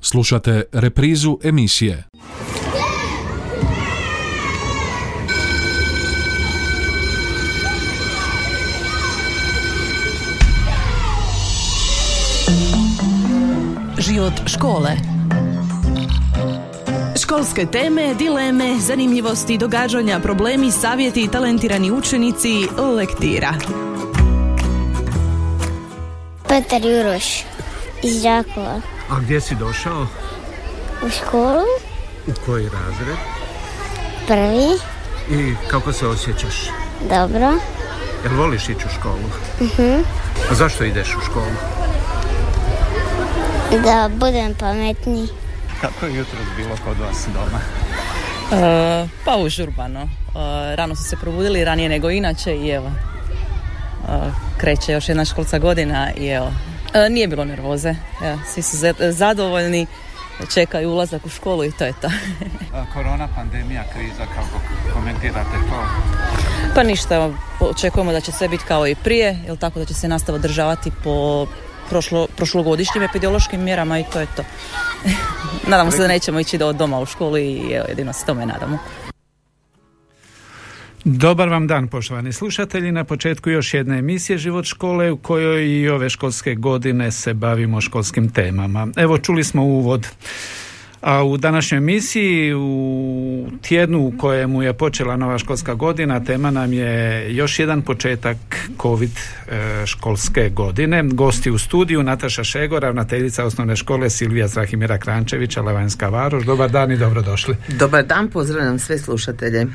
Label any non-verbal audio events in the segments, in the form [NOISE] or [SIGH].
Slušate reprizu emisije. Život škole. Školske teme, dileme, zanimljivosti, događanja, problemi, savjeti, talentirani učenici, lektira. Petar Juroš iz Đakova. A gdje si došao? U školu, U koji razred? prvi, I kako se osjećaš? dobro, Jel voliš ići u školu? A zašto ideš u školu? da budem pametniji. Kako je jutro bilo kod vas doma? E, pa užurbano. E, rano su se probudili, ranije nego inače i evo. e, kreće još jedna školska godina i evo. E, nije bilo nervoze. Evo, svi su za- zadovoljni, čekaju ulazak u školu i to je to. [LAUGHS] Korona, pandemija, kriza, kako komentirate to? pa ništa, očekujemo da će sve biti kao i prije, jel tako da će se nastava održavati po prošlo, prošlogodišnjim epidemiološkim mjerama i to je to. [LAUGHS] Nadamo se da nećemo ići do doma u školu i evo, jedino se tome nadamo. Dobar vam dan, poštovani slušatelji. Na početku još jedne emisije Život škole u kojoj i ove školske godine se bavimo školskim temama. Evo, čuli smo uvod. A u današnjoj emisiji, u tjednu u kojemu je počela nova školska godina, tema nam je još jedan početak COVID e, školske godine. Gosti u studiju Nataša Šegor, ravnateljica osnovne škole Silvija Zrahimira Krančevića, Levanjska Varoš. Dobar dan i dobrodošli. Dobar dan, pozdravljam sve slušatelje.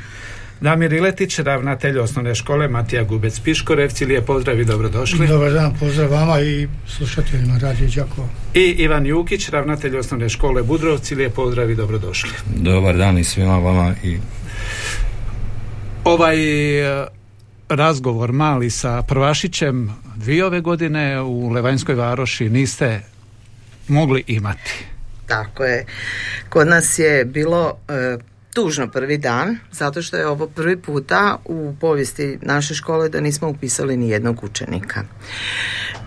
Damir Iletić, ravnatelj osnovne škole Matija Gubec Piškorevci, lijep pozdrav i dobrodošli. Dobar dan, pozdrav vama i slušateljima Radio Đakova. I Ivan Jukić, ravnatelj osnovne škole Budrovci, lijep pozdrav i dobrodošli. Dobar dan i svima vama i Ovaj e, razgovor mali sa Prvašićem dvije ove godine u Levanjskoj Varoši niste mogli imati. Tako je. Kod nas je bilo e, tužno prvi dan, zato što je ovo prvi puta u povijesti naše škole da nismo upisali ni jednog učenika.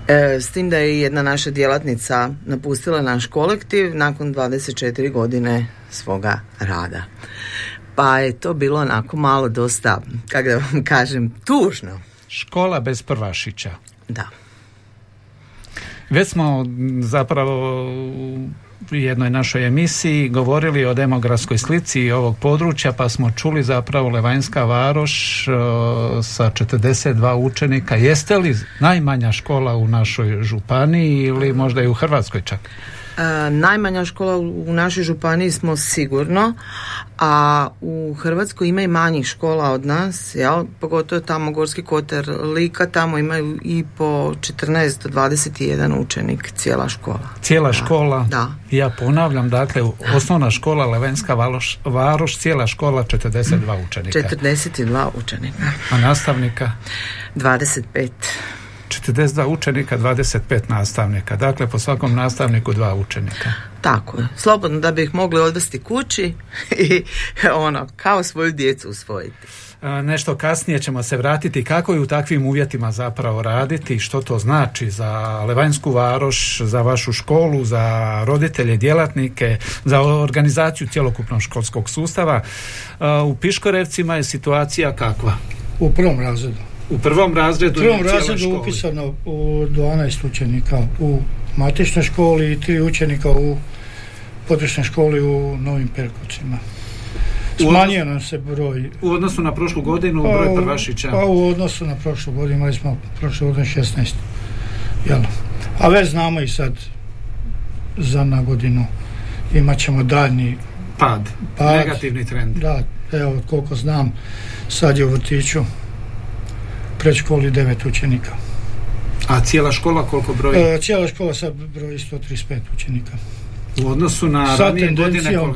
E, s tim da je jedna naša djelatnica napustila naš kolektiv nakon 24 godine svoga rada. Pa je to bilo onako malo dosta, kako da vam kažem, tužno. Škola bez Prvašića. Da. Već smo zapravo jednoj našoj emisiji govorili o demografskoj slici ovog područja pa smo čuli zapravo Levanjska Varoš e, sa 42 učenika. Jeste li najmanja škola u našoj županiji ili možda i u Hrvatskoj čak? E, najmanja škola u našoj županiji smo sigurno, a u Hrvatskoj ima i manjih škola od nas, jel? pogotovo tamo Gorski kotar Lika, tamo imaju i po 14 do 21 učenik cijela škola. Cijela Da, škola, Da. ja ponavljam, dakle osnovna škola Levanjska Varoš, Varoš cijela škola 42 učenika. 42 učenika. A nastavnika? 25. 42 učenika, 25 nastavnika. Dakle, po svakom nastavniku dva učenika. Tako je. Slobodno da bi ih mogli odvesti kući [LAUGHS] i ono, kao svoju djecu usvojiti. E, Nešto kasnije ćemo se vratiti kako je u takvim uvjetima zapravo raditi i što to znači za Levanjsku varoš, za vašu školu, za roditelje, djelatnike, za organizaciju cjelokupnog školskog sustava. E, U Piškorevcima je situacija kakva? U prvom razredu. U prvom razredu U prvom razredu školi. upisano u 12 učenika u matičnoj školi i tri učenika u područnoj školi u Novim Perkovcima. Smanjio nam se broj U odnosu na prošlu godinu broj Pa u- prvašića. Pa u odnosu na prošlu godinu imali smo prošle godine 16. Jel? A već znamo i sad za na godinu imat ćemo daljni Pad, Pad. negativni trend. Da, evo koliko znam, sad je u vrtiću predškoli devet učenika. A cijela škola koliko broji? E, cijela škola sad broji 135 učenika. U odnosu na Sa ranije godine tendencijom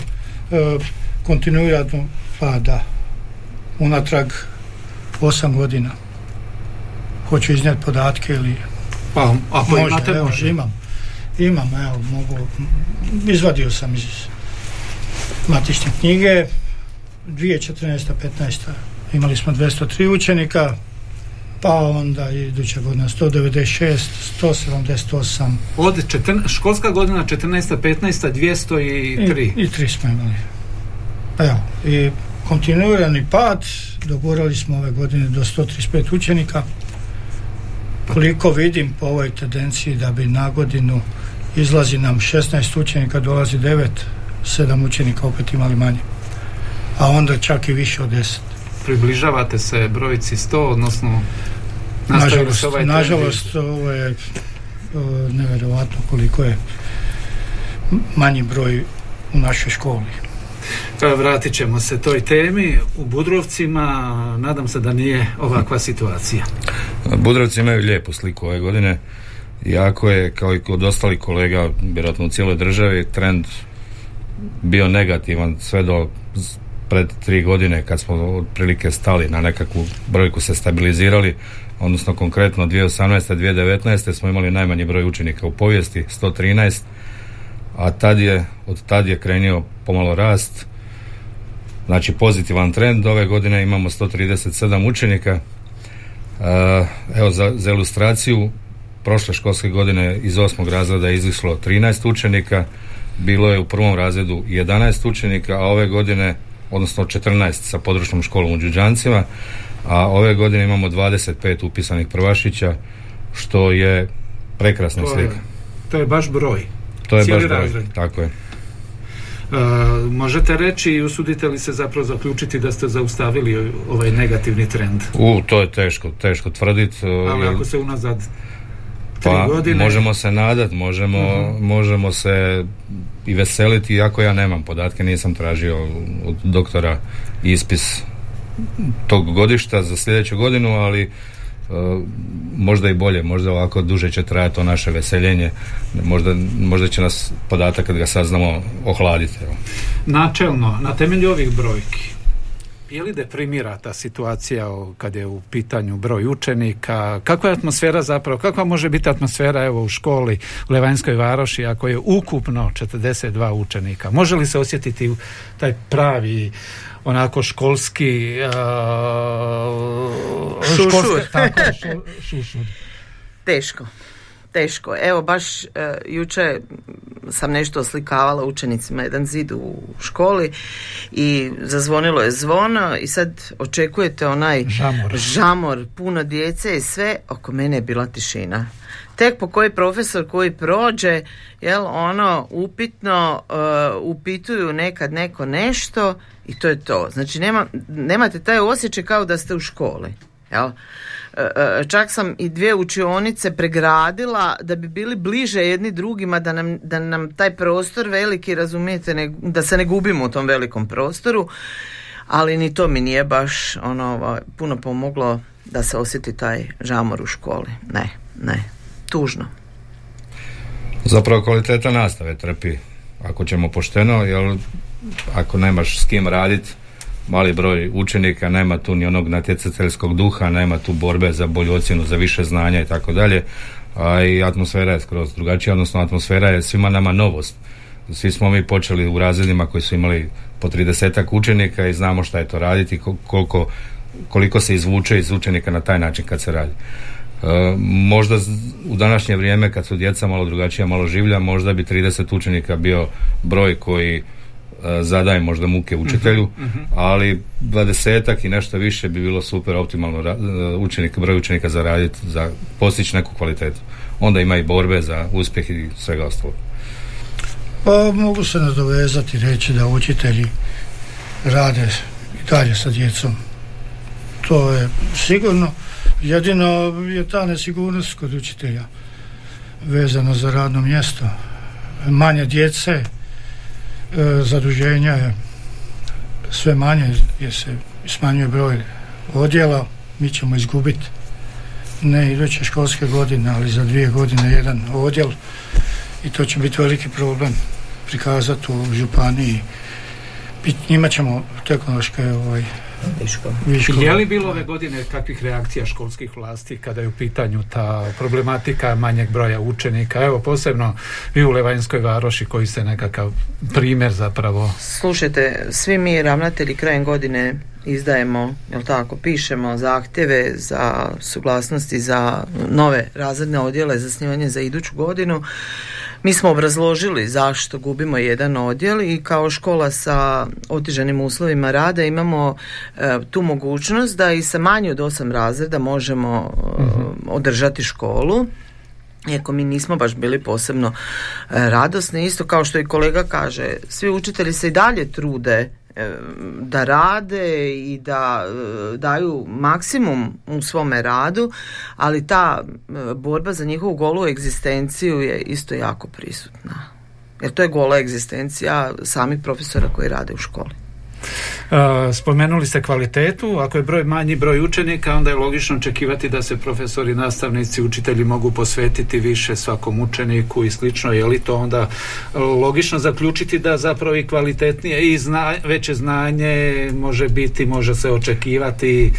koliko- e, kontinuirano pada unatrag 8 godina. Hoću iznijeti podatke ili... Pa, ako može, imate, evo, može. imam. Imam, evo, mogu... Izvadio sam iz matične knjige. 2014. 15. imali smo 203 učenika, pa onda iduća godina 196, 178. Od četrn, školska godina 14. 15. 203. I, i tri smo imali. Evo, i kontinuirani pad, dogurali smo ove godine do 135 učenika. Koliko vidim po ovoj tendenciji da bi na godinu izlazi nam 16 učenika, dolazi 9, 7 učenika opet imali manje. A onda čak i više od 10. Približavate se brojici 100, odnosno Nažalost, ovaj nažalost ovo je nevjerovatno koliko je manji broj u našoj školi. Vratit ćemo se toj temi. U Budrovcima nadam se da nije ovakva situacija. Budrovci imaju lijepu sliku ove godine. Jako je, kao i kod ostalih kolega, vjerojatno u cijeloj državi, trend bio negativan sve do pred tri godine kad smo otprilike stali na nekakvu brojku se stabilizirali odnosno konkretno 2018. 2019. smo imali najmanji broj učenika u povijesti 113 a tad je, od tad je krenio pomalo rast znači pozitivan trend ove godine imamo 137 učenika evo za, za ilustraciju prošle školske godine iz osmog razreda je izišlo 13 učenika bilo je u prvom razredu 11 učenika a ove godine odnosno 14 sa područnom školom u Đuđancima, a ove godine imamo 25 upisanih prvašića, što je prekrasna to slika. Je, to je baš broj. To je Cijeli baš broj, razred. tako je. Uh, možete reći i usudite li se zapravo zaključiti da ste zaustavili ovaj negativni trend? U, to je teško, teško tvrditi. Ali ako se unazad tri pa, godine... možemo se nadat, možemo, uh-huh. možemo se i veseliti, iako ja nemam podatke, nisam tražio od doktora ispis tog godišta za sljedeću godinu, ali uh, možda i bolje, možda ovako duže će trajati to naše veseljenje, možda, možda će nas podatak kad ga saznamo ohladiti. Načelno, na temelju ovih brojki, je li deprimira ta situacija kad je u pitanju broj učenika? Kakva je atmosfera zapravo? Kakva može biti atmosfera evo u školi u Levanjskoj Varoši ako je ukupno 42 učenika? Može li se osjetiti taj pravi onako školski uh, šušur. Školska, [LAUGHS] tako, šu, šušur. Teško. Teško. Evo baš uh, juče sam nešto oslikavala učenicima jedan zid u školi i zazvonilo je zvono i sad očekujete onaj žamor, žamor puno djece i sve, oko mene je bila tišina. Tek po koji profesor koji prođe, jel, ono, upitno uh, upituju nekad neko nešto i to je to. Znači, nema, nemate taj osjećaj kao da ste u školi, jel? čak sam i dvije učionice pregradila da bi bili bliže jedni drugima da nam, da nam taj prostor veliki razumijete ne, da se ne gubimo u tom velikom prostoru ali ni to mi nije baš ono puno pomoglo da se osjeti taj žamor u školi ne, ne, tužno zapravo kvaliteta nastave trpi ako ćemo pošteno jer ako nemaš s kim raditi mali broj učenika, nema tu ni onog natjecateljskog duha, nema tu borbe za bolju ocjenu, za više znanja i tako dalje, a i atmosfera je skroz drugačija, odnosno atmosfera je svima nama novost. Svi smo mi počeli u razredima koji su imali po 30 učenika i znamo šta je to raditi, koliko, koliko se izvuče iz učenika na taj način kad se radi. E, možda u današnje vrijeme kad su djeca malo drugačija, malo življa, možda bi 30 učenika bio broj koji zadaje možda muke učitelju, uh-huh. ali dvadesetak i nešto više bi bilo super optimalno učenik, broj učenika za raditi, za postići neku kvalitetu. Onda ima i borbe za uspjeh i svega ostalog. Pa mogu se nadovezati reći da učitelji rade i dalje sa djecom. To je sigurno. Jedino je ta nesigurnost kod učitelja vezano za radno mjesto. Manje djece, zaduženja je sve manje jer se smanjuje broj odjela mi ćemo izgubiti ne iduće školske godine ali za dvije godine jedan odjel i to će biti veliki problem prikazati u županiji njima ćemo tehnološke ovaj, Viškova. Je li bilo ove godine kakvih reakcija školskih vlasti kada je u pitanju ta problematika manjeg broja učenika? Evo posebno vi u Levanjskoj varoši koji ste nekakav primjer zapravo. Slušajte, svi mi ravnatelji krajem godine izdajemo, jel tako, pišemo zahtjeve za suglasnosti za nove razredne odjele za snimanje za iduću godinu. Mi smo obrazložili zašto gubimo jedan odjel i kao škola sa otežanim uslovima rada imamo e, tu mogućnost da i sa manje od osam razreda možemo e, održati školu iako mi nismo baš bili posebno e, radosni, isto kao što i kolega kaže, svi učitelji se i dalje trude da rade i da e, daju maksimum u svome radu, ali ta borba za njihovu golu egzistenciju je isto jako prisutna. Jer to je gola egzistencija samih profesora koji rade u školi. Spomenuli ste kvalitetu, ako je broj manji broj učenika, onda je logično očekivati da se profesori, nastavnici, učitelji mogu posvetiti više svakom učeniku i slično. Je li to onda logično zaključiti da zapravo i kvalitetnije i zna, veće znanje može biti, može se očekivati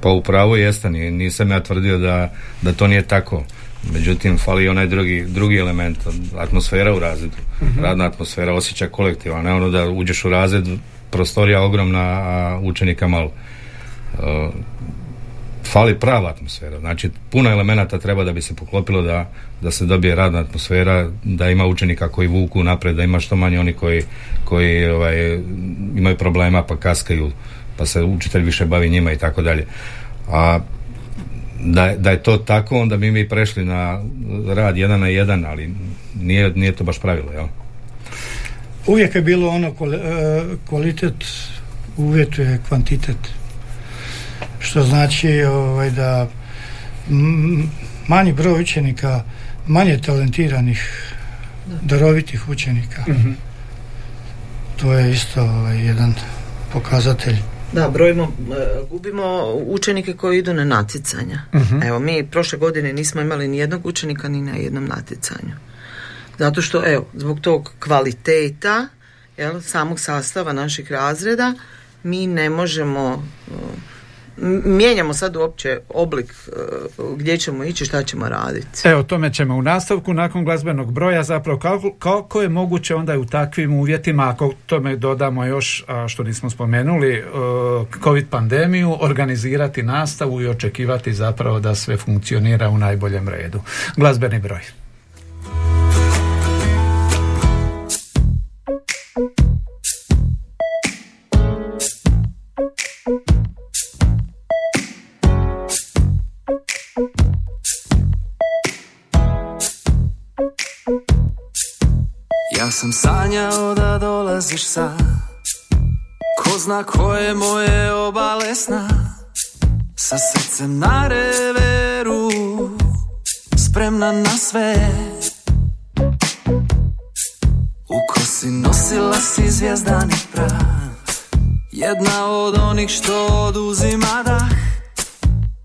pa upravo jeste, nisam ja tvrdio da, da to nije tako. Međutim, fali onaj drugi, drugi element, atmosfera u razredu. uh Radna atmosfera, osjeća kolektiva, ne ono da uđeš u razred, prostorija ogromna, a učenika malo. Uh, fali prava atmosfera. Znači, puno elemenata treba da bi se poklopilo da, da se dobije radna atmosfera, da ima učenika koji vuku napred, da ima što manje oni koji, koji ovaj, imaju problema pa kaskaju, pa se učitelj više bavi njima i tako dalje. A da, da je to tako, onda bi mi prešli na rad jedan na jedan, ali nije, nije to baš pravilo, jel? Uvijek je bilo ono e, kvalitet uvjetuje kvantitet. Što znači ovaj, da manji broj učenika, manje talentiranih, darovitih učenika. Mhm. To je isto ovaj, jedan pokazatelj da, brojimo, e, gubimo učenike koji idu na natjecanja. uh Evo, mi prošle godine nismo imali ni jednog učenika ni na jednom natjecanju. Zato što, evo, zbog tog kvaliteta jel, samog sastava naših razreda, mi ne možemo mijenjamo sad uopće oblik e, gdje ćemo ići, šta ćemo raditi. Evo, tome ćemo u nastavku nakon glazbenog broja zapravo kako, je moguće onda u takvim uvjetima, ako tome dodamo još, što nismo spomenuli, e, COVID pandemiju, organizirati nastavu i očekivati zapravo da sve funkcionira u najboljem redu. Glazbeni broj. Sam sanjao da dolaziš sa Ko zna koje moje obale sna. Sa srcem na reveru Spremna na sve. U kosi nosila si zvijezdani prah. Jedna od onih što oduzima dah.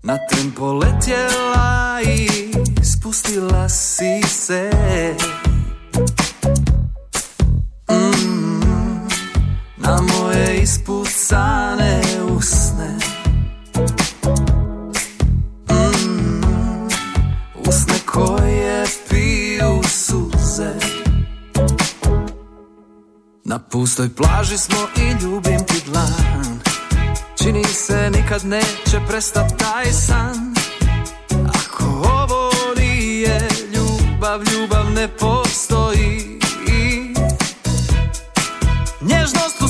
Na tempo letjela i spustila si se na moje ispucane usne. Mm, Na pustoj plaži smo i ljubim ti dlan. Čini se nikad neće prestat taj san. Ako ovo nije ljubav, ljubav ne postoji. Nježnost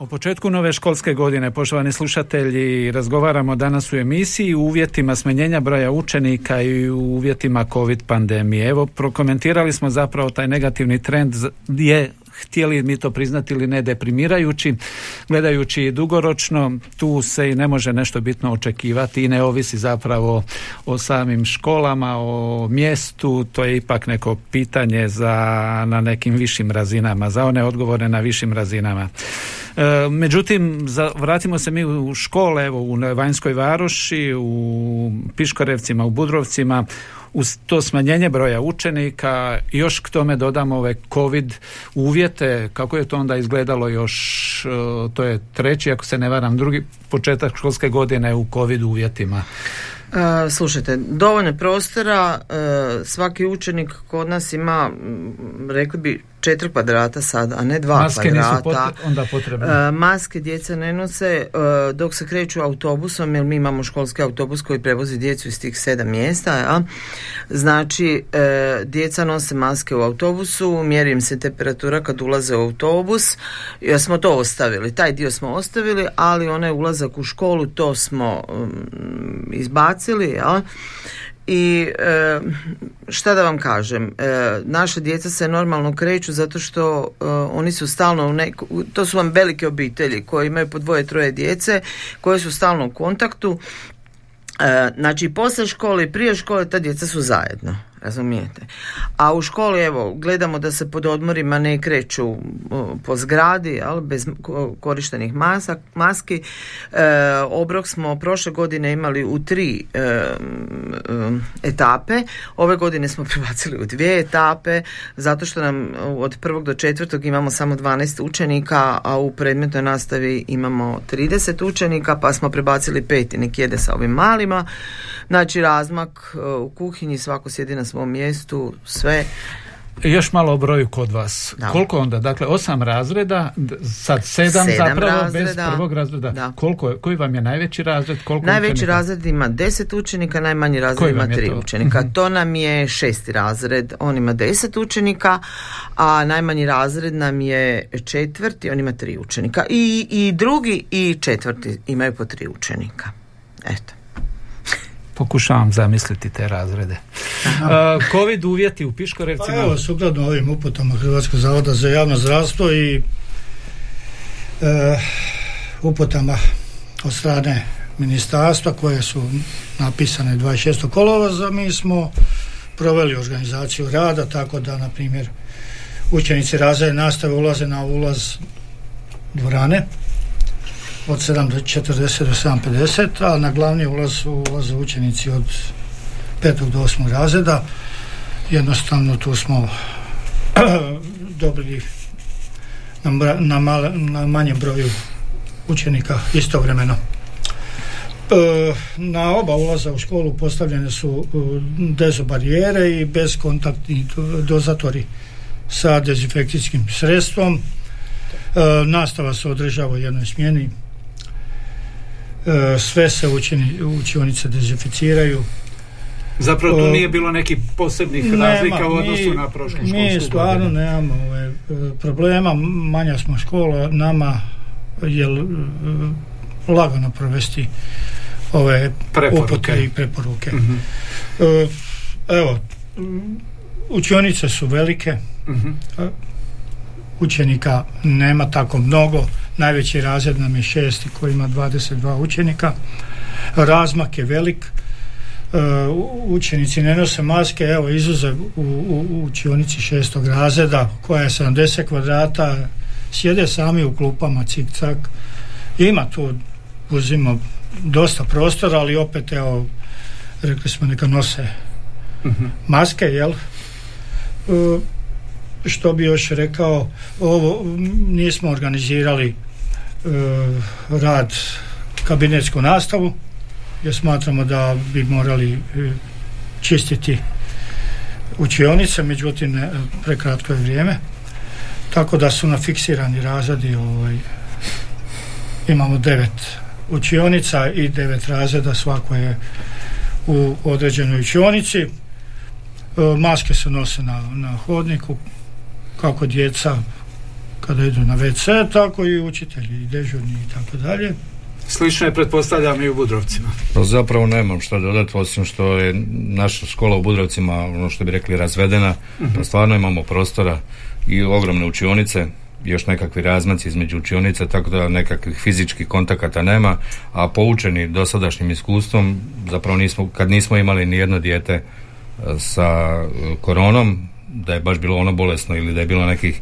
O početku nove školske godine, poštovani slušatelji, razgovaramo danas u emisiji u uvjetima smanjenja broja učenika i u uvjetima COVID pandemije. Evo, prokomentirali smo zapravo taj negativni trend je htjeli mi to priznati ili ne deprimirajući, gledajući dugoročno, tu se i ne može nešto bitno očekivati i ne ovisi zapravo o samim školama, o mjestu, to je ipak neko pitanje za na nekim višim razinama, za one odgovore na višim razinama. E, međutim, za, vratimo se mi u škole, evo u Vanjskoj Varoši, u Piškorevcima, u Budrovcima, uz to smanjenje broja učenika, još k tome dodamo ove COVID uvjete, kako je to onda izgledalo još, e, to je treći, ako se ne varam, drugi početak školske godine u COVID uvjetima. Uh, slušajte, dovoljno prostora, uh, svaki učenik kod nas ima, rekli bi, četiri kvadrata sad, a ne dva Maske kvadrata. Nisu onda potrebne. Uh, maske djeca ne nose dok se kreću autobusom, jer mi imamo školski autobus koji prevozi djecu iz tih sedam mjesta. Ja? Znači, djeca nose maske u autobusu, mjeri im se temperatura kad ulaze u autobus. Ja smo to ostavili, taj dio smo ostavili, ali onaj ulazak u školu, to smo um, izbacili. Ja? I e, šta da vam kažem, e, naše djeca se normalno kreću zato što e, oni su stalno u neku, to su vam velike obitelji koje imaju po dvoje, troje djece koje su stalno u kontaktu. Znači, posle škole i prije škole ta djeca su zajedno razumijete. A u školi, evo, gledamo da se pod odmorima ne kreću po zgradi, ali bez korištenih masak, maski. E, obrok smo prošle godine imali u tri e, etape, ove godine smo [LAUGHS] prebacili u dvije etape, zato što nam od prvog do četvrtog imamo samo 12 učenika, a u predmetnoj nastavi imamo 30 učenika, pa smo prebacili pet i nek jede sa ovim malima. Znači, razmak e, u kuhinji, svako sjedi na svom mjestu, sve. Još malo o broju kod vas. Da. Koliko onda? Dakle, osam razreda, sad sedam, Sedam zapravo razreda. bez prvog razreda. Da. Koliko je, koji vam je najveći razred? Koliko Najveći učenika? razred ima deset učenika, najmanji razred Koji ima tri to? učenika. Mhm. To nam je šesti razred, on ima deset učenika, a najmanji razred nam je četvrti, on ima tri učenika. I, i drugi i četvrti imaju po tri učenika. Eto. Pokušavam zamisliti te razrede. Uh, Covid uvjeti u Pa Piškorevcima. evo, sukladno ovim uputama Hrvatskog zavoda za javno zdravstvo i e, uputama od strane ministarstva koje su napisane 26. kolovoza, mi smo proveli organizaciju rada tako da, na primjer, učenici razredne nastave ulaze na ulaz dvorane od 7 do 40 do 7.50, a na glavni ulaz ulaze učenici od 5. do 8. razreda. Jednostavno tu smo [CLEARS THROAT] dobili na, na, male- na manjem broju učenika istovremeno. E, na oba ulaza u školu postavljene su e, dezobarijere i bezkontaktni do- dozatori sa dezinfekcijskim sredstvom. E, nastava se održava u jednoj smjeni. E, sve se učeni, učionice dezinficiraju. Zapravo tu O, nije bilo nekih posebnih razlika u odnosu mi- na prošlu Mi školsku stvarno godinu. nemamo ove, e, problema, manja smo škola, nama je e, lagano provesti ove Preporuke. upute i preporuke. E, Evo, učionice su velike, Mhm. učenika nema tako mnogo, najveći razred nam je šesti koji ima 22 učenika, razmak je velik, e, učenici ne nose maske, evo izuzev u, u, u učionici šestog razreda koja je 70 kvadrata, sjede sami u klupama cik-cak, ima tu uzimo dosta prostora, ali opet evo rekli smo neka nose Mhm. maske, jel? E, što bi još rekao, ovo nismo organizirali rad kabinetsku nastavu jer smatramo da bi morali e, čistiti učionice, međutim ne, prekratko je vrijeme. Tako da su na fiksirani razredi ovaj, imamo devet učionica i devet razreda, svako je u određenoj učionici. maske se nose na, na hodniku, kako djeca kada idu na WC, tako i učitelji i dežurni i tako dalje. Slično je pretpostavljam i u Budrovcima. Pa zapravo nemam šta dodati, osim što je naša škola u Budrovcima, ono što bi rekli, razvedena, pa stvarno imamo prostora i ogromne učionice, još nekakvi razmaci između učionica, tako da nekakvih fizičkih kontakata nema, a poučeni dosadašnjim iskustvom, zapravo nismo, kad nismo imali ni jedno dijete e, sa e, koronom, da je baš bilo ono bolesno ili da je bilo nekih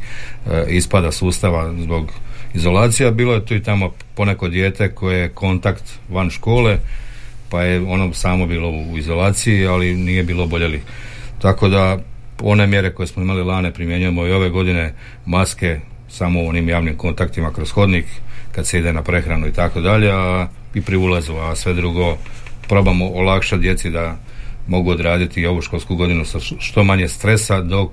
e, ispada sustava zbog izolacija, bilo je tu i tamo poneko dijete koje je kontakt van škole, pa je ono samo bilo u izolaciji, ali nije bilo boljeli. Tako da one mjere koje smo imali lane primjenjujemo i ove godine, maske samo u onim javnim kontaktima kroz hodnik, kad se ide na prehranu i tako dalje, a i pri ulazu, a sve drugo probamo olakšati djeci da mogu odraditi ovu školsku godinu sa što manje stresa dok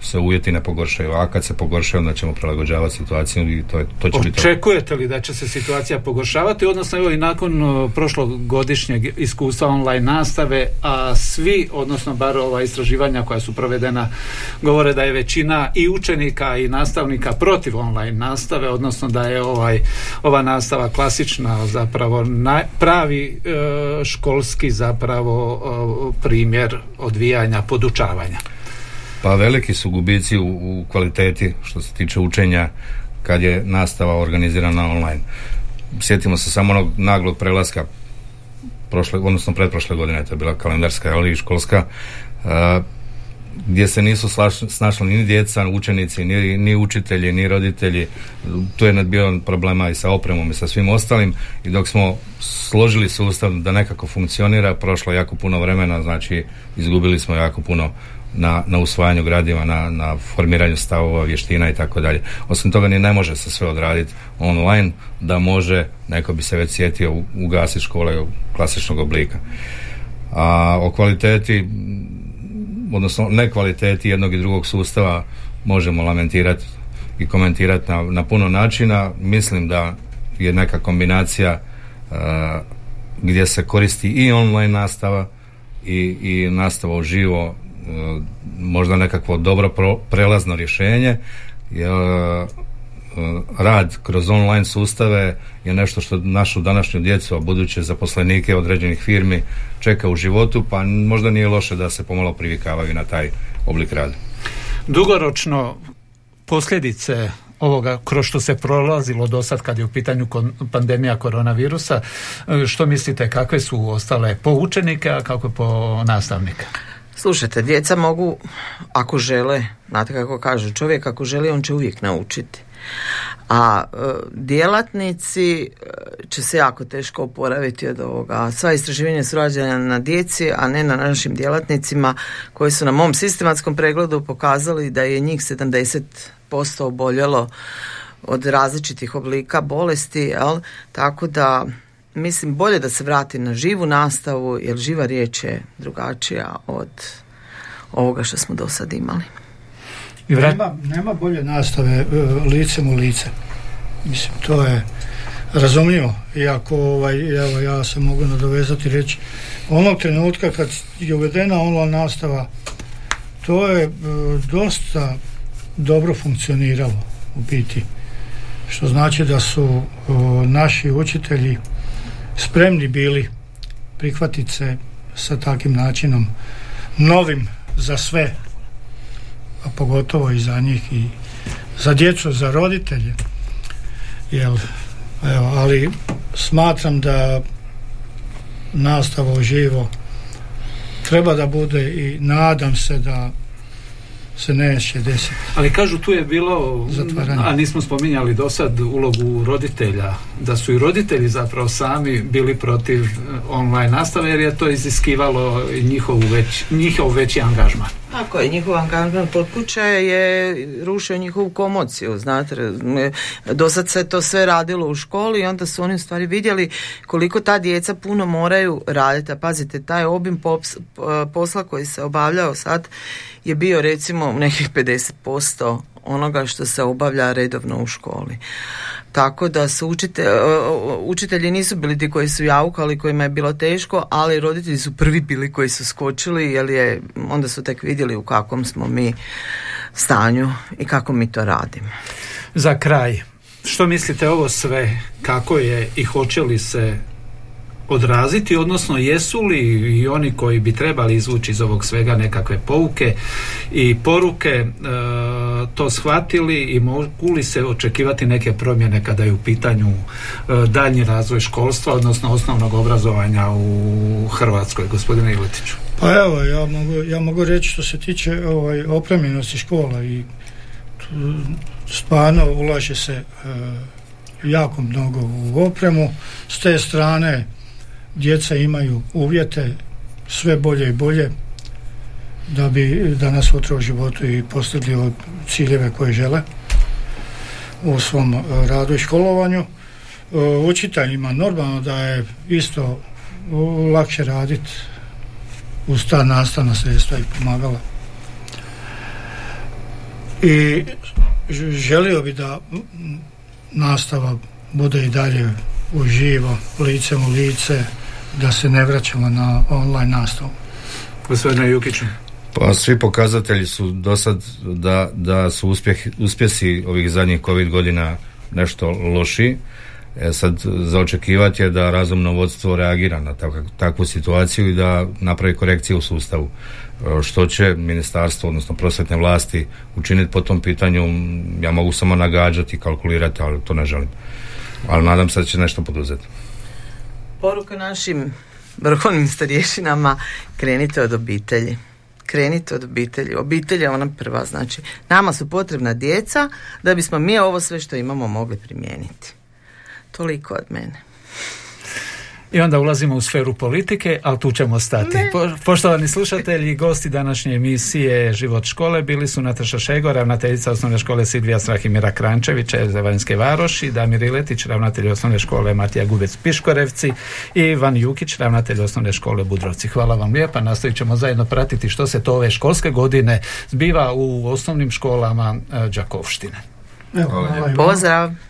se uvjeti ne pogoršaju, a kad se pogoršaju onda ćemo prilagođavati situaciju i to, je, to će biti... Očekujete li da će se situacija pogoršavati, odnosno evo i nakon uh, prošlogodišnjeg iskustva online nastave, a svi, odnosno bar ova istraživanja koja su provedena, govore da je većina i učenika i nastavnika protiv online nastave, odnosno da je ovaj ova nastava klasična zapravo na, pravi uh, školski zapravo primjer odvijanja podučavanja. Pa veliki su gubici u, u kvaliteti što se tiče učenja kad je nastava organizirana online. Sjetimo se samo onog naglog prelaska prošle, odnosno pretprošle godine, to je bila kalendarska ali i školska, a, gdje se nisu snašli ni djeca, učenici, ni, ni učitelji, ni roditelji. Tu je bio problema i sa opremom i sa svim ostalim i dok smo složili sustav da nekako funkcionira, prošlo jako puno vremena, znači izgubili smo jako puno na, na usvajanju gradiva, na, na formiranju stavova, vještina i tako dalje. Osim toga ni ne može se sve odraditi online, da može, neko bi se već sjetio, ugasiti škole klasičnog oblika. A o kvaliteti, odnosno nekvaliteti jednog i drugog sustava možemo lamentirati i komentirati na, na puno načina. Mislim da je neka kombinacija uh, gdje se koristi i online nastava i, i nastava uživo možda nekakvo dobro prelazno rješenje jer e, rad kroz online sustave je nešto što našu današnju djecu, a buduće zaposlenike određenih firmi čeka u životu, pa možda nije loše da se pomalo privikavaju na taj oblik rada. Dugoročno posljedice ovoga kroz što se prolazilo do sad kad je u pitanju pandemija koronavirusa, e, što mislite kakve su ostale po učenike, a kako po nastavnika? Slušajte, djeca mogu, ako žele, znate kako kažu, čovjek ako želi, on će uvijek naučiti. A e, djelatnici e, će se jako teško oporaviti od ovoga. Sva istraživanja su rađena na djeci, a ne na našim djelatnicima koji su na mom sistematskom pregledu pokazali da je njih 70% oboljelo od različitih oblika bolesti, jel? tako da mislim bolje da se vrati na živu nastavu jer živa riječ je drugačija od ovoga što smo do sad imali. I nema, nema bolje nastave e, licem u lice. Mislim, to je razumljivo. Iako ovaj, evo, ja se mogu nadovezati i reći onog trenutka kad je uvedena online nastava to je e, dosta dobro funkcioniralo u biti. Što znači da su naši učitelji spremni bili prihvatiti se sa takvim načinom novim za sve a pogotovo i za njih i za djecu, za roditelje. Jel, evo, ali smatram da nastava uživo treba da bude i nadam se da se neće desiti. Ali kažu tu je bilo, Zatvaranje. a nismo spominjali do sad ulogu roditelja, da su i roditelji zapravo sami bili protiv eh, online nastave jer je to iziskivalo njihovu već, njihov veći angažman. Tako je, njihov angažman pod kuće je rušio njihovu komociju, znate, do sad se to sve radilo u školi i onda su oni u stvari vidjeli koliko ta djeca puno moraju raditi, a pazite, taj obim posla koji se obavljao sad je bio recimo nekih 50% onoga što se obavlja redovno u školi. Tako da su učite, učitelji nisu bili ti koji su jaukali, kojima je bilo teško, ali roditelji su prvi bili koji su skočili, jer je, onda su tek vidjeli u kakvom smo mi stanju i kako mi to radimo. Za kraj, što mislite ovo sve, kako je i hoće li se odraziti, odnosno jesu li i oni koji bi trebali izvući iz ovog svega nekakve pouke i poruke e, to shvatili i mogu li se očekivati neke promjene kada je u pitanju e, daljnji razvoj školstva, odnosno osnovnog obrazovanja u Hrvatskoj, gospodine Iletiću? Pa evo, ja mogu, ja mogu reći što se tiče ovaj, opremljenosti škola i stvarno ulaže se e, jako mnogo u opremu. S te strane djeca imaju uvjete sve bolje i bolje da bi danas sutra u životu i postigli ciljeve koje žele u svom e, radu i školovanju. E, učiteljima normalno da je isto lakše raditi uz ta nastavna sredstva i pomagala. I želio bi da nastava bude i dalje uživo, licem u lice, da se ne vraćamo na online nastavu. Gospodine Jukiću. Pa svi pokazatelji su do sad da, da su uspjeh, uspjesi ovih zadnjih covid godina nešto loši. E sad, za očekivati je da razumno vodstvo reagira na takvu situaciju i da napravi korekcije u sustavu. E, što će ministarstvo, odnosno prosvetne vlasti učiniti po tom pitanju, ja mogu samo nagađati i kalkulirati, ali to ne želim. Ali nadam se da će nešto poduzeti. Poruka našim vrhovnim starješinama, krenite od obitelji. Krenite od obitelji. Obitelj je ona prva, znači nama su potrebna djeca da bismo mi ovo sve što imamo mogli primijeniti. Toliko od mene. I onda ulazimo u sferu politike, ali tu ćemo stati. poštovani slušatelji, gosti današnje emisije Život škole bili su Nataša Šegor, ravnateljica osnovne škole Sidvija Strahimira Krančevića iz Vanjske Varoši, Damir Iletić, ravnatelj osnovne škole Matija Gubec Piškorevci i Ivan Jukić, ravnatelj osnovne škole Budrovci. Hvala vam lijepa, nastavit ćemo zajedno pratiti što se to ove školske godine zbiva u osnovnim školama e, Đakovštine. Evo, Pozdrav!